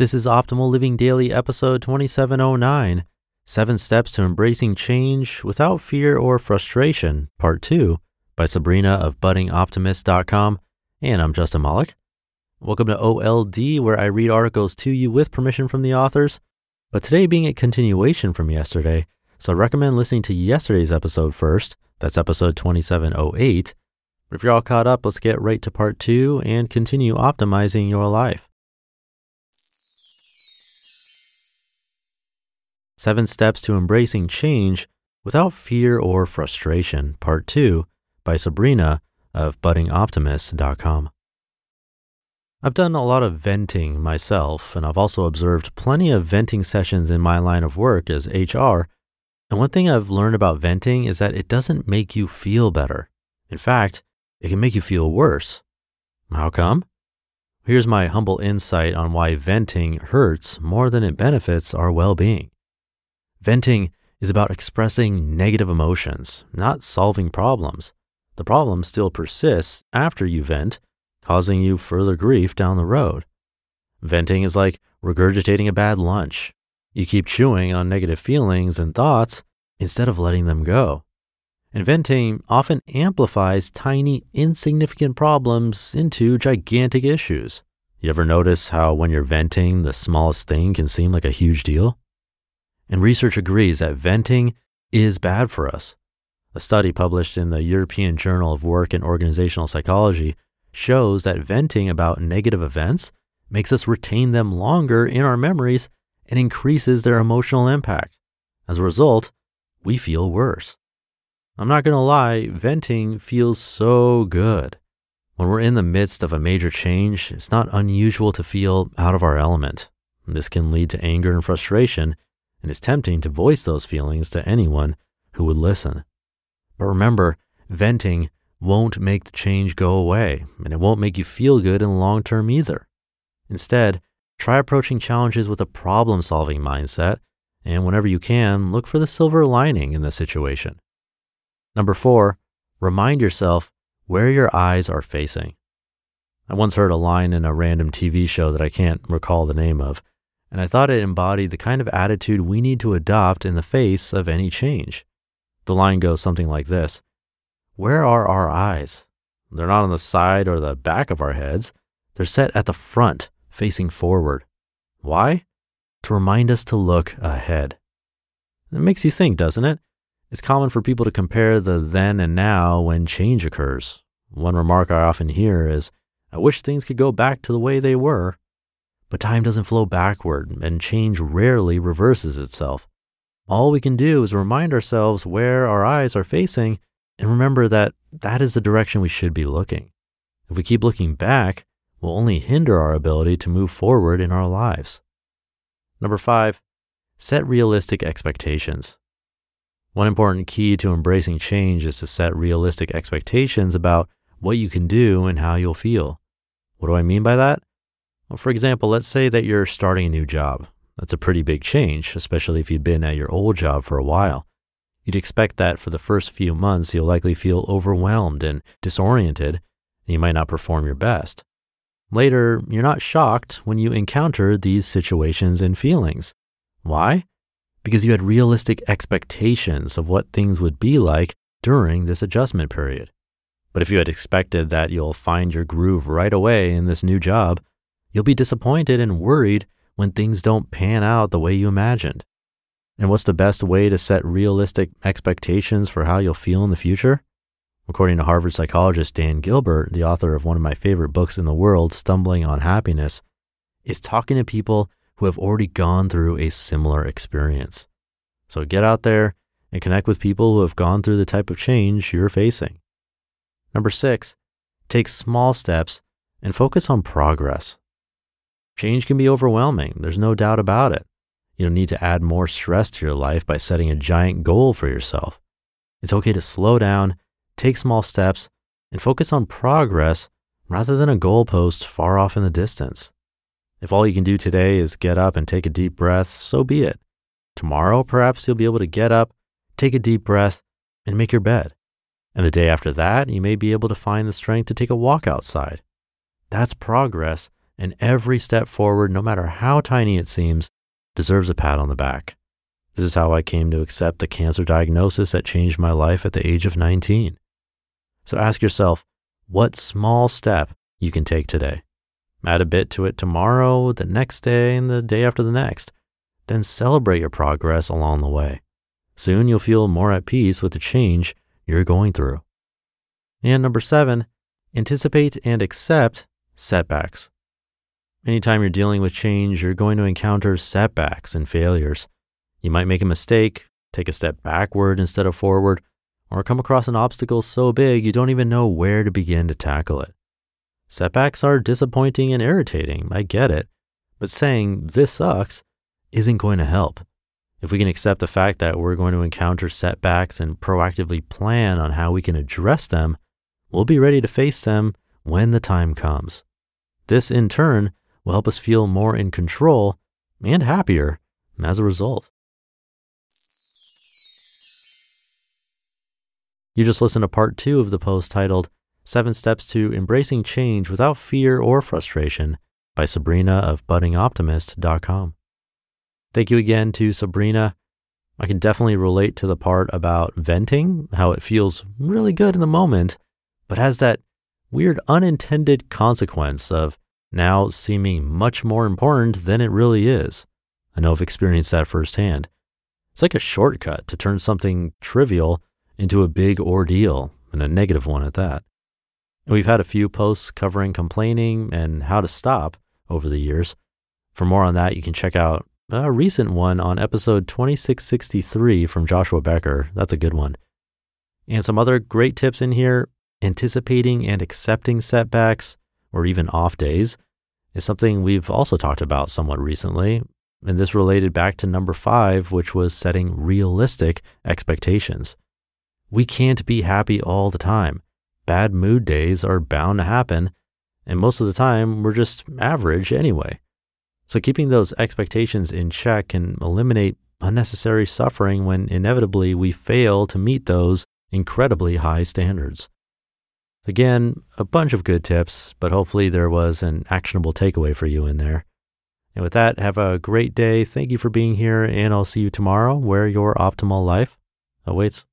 This is Optimal Living Daily, episode 2709 Seven Steps to Embracing Change Without Fear or Frustration, Part 2 by Sabrina of buddingoptimist.com. And I'm Justin Malik. Welcome to OLD, where I read articles to you with permission from the authors. But today being a continuation from yesterday, so I recommend listening to yesterday's episode first. That's episode 2708. But if you're all caught up, let's get right to part two and continue optimizing your life. Seven Steps to Embracing Change Without Fear or Frustration, Part 2 by Sabrina of buddingoptimist.com. I've done a lot of venting myself, and I've also observed plenty of venting sessions in my line of work as HR. And one thing I've learned about venting is that it doesn't make you feel better. In fact, it can make you feel worse. How come? Here's my humble insight on why venting hurts more than it benefits our well being. Venting is about expressing negative emotions, not solving problems. The problem still persists after you vent, causing you further grief down the road. Venting is like regurgitating a bad lunch. You keep chewing on negative feelings and thoughts instead of letting them go. And venting often amplifies tiny, insignificant problems into gigantic issues. You ever notice how when you're venting, the smallest thing can seem like a huge deal? And research agrees that venting is bad for us. A study published in the European Journal of Work and Organizational Psychology shows that venting about negative events makes us retain them longer in our memories and increases their emotional impact. As a result, we feel worse. I'm not going to lie, venting feels so good. When we're in the midst of a major change, it's not unusual to feel out of our element. This can lead to anger and frustration, and it's tempting to voice those feelings to anyone who would listen. But remember, venting won't make the change go away, and it won't make you feel good in the long term either. Instead, try approaching challenges with a problem solving mindset, and whenever you can, look for the silver lining in the situation. Number four, remind yourself where your eyes are facing. I once heard a line in a random TV show that I can't recall the name of, and I thought it embodied the kind of attitude we need to adopt in the face of any change. The line goes something like this Where are our eyes? They're not on the side or the back of our heads, they're set at the front, facing forward. Why? To remind us to look ahead. It makes you think, doesn't it? It's common for people to compare the then and now when change occurs. One remark I often hear is, I wish things could go back to the way they were. But time doesn't flow backward, and change rarely reverses itself. All we can do is remind ourselves where our eyes are facing and remember that that is the direction we should be looking. If we keep looking back, we'll only hinder our ability to move forward in our lives. Number five, set realistic expectations. One important key to embracing change is to set realistic expectations about what you can do and how you'll feel. What do I mean by that? Well, for example, let's say that you're starting a new job. That's a pretty big change, especially if you've been at your old job for a while. You'd expect that for the first few months, you'll likely feel overwhelmed and disoriented, and you might not perform your best. Later, you're not shocked when you encounter these situations and feelings. Why? because you had realistic expectations of what things would be like during this adjustment period. But if you had expected that you'll find your groove right away in this new job, you'll be disappointed and worried when things don't pan out the way you imagined. And what's the best way to set realistic expectations for how you'll feel in the future? According to Harvard psychologist Dan Gilbert, the author of one of my favorite books in the world, Stumbling on Happiness, is talking to people who have already gone through a similar experience. So get out there and connect with people who have gone through the type of change you're facing. Number six, take small steps and focus on progress. Change can be overwhelming, there's no doubt about it. You don't need to add more stress to your life by setting a giant goal for yourself. It's okay to slow down, take small steps, and focus on progress rather than a goalpost far off in the distance. If all you can do today is get up and take a deep breath, so be it. Tomorrow, perhaps you'll be able to get up, take a deep breath, and make your bed. And the day after that, you may be able to find the strength to take a walk outside. That's progress and every step forward, no matter how tiny it seems, deserves a pat on the back. This is how I came to accept the cancer diagnosis that changed my life at the age of 19. So ask yourself what small step you can take today. Add a bit to it tomorrow, the next day, and the day after the next. Then celebrate your progress along the way. Soon you'll feel more at peace with the change you're going through. And number seven, anticipate and accept setbacks. Anytime you're dealing with change, you're going to encounter setbacks and failures. You might make a mistake, take a step backward instead of forward, or come across an obstacle so big you don't even know where to begin to tackle it. Setbacks are disappointing and irritating, I get it, but saying this sucks isn't going to help. If we can accept the fact that we're going to encounter setbacks and proactively plan on how we can address them, we'll be ready to face them when the time comes. This, in turn, will help us feel more in control and happier as a result. You just listened to part two of the post titled Seven Steps to Embracing Change Without Fear or Frustration by Sabrina of buddingoptimist.com. Thank you again to Sabrina. I can definitely relate to the part about venting, how it feels really good in the moment, but has that weird unintended consequence of now seeming much more important than it really is. I know I've experienced that firsthand. It's like a shortcut to turn something trivial into a big ordeal, and a negative one at that. We've had a few posts covering complaining and how to stop over the years. For more on that, you can check out a recent one on episode 2663 from Joshua Becker. That's a good one. And some other great tips in here anticipating and accepting setbacks or even off days is something we've also talked about somewhat recently. And this related back to number five, which was setting realistic expectations. We can't be happy all the time. Bad mood days are bound to happen. And most of the time, we're just average anyway. So keeping those expectations in check can eliminate unnecessary suffering when inevitably we fail to meet those incredibly high standards. Again, a bunch of good tips, but hopefully there was an actionable takeaway for you in there. And with that, have a great day. Thank you for being here, and I'll see you tomorrow where your optimal life awaits.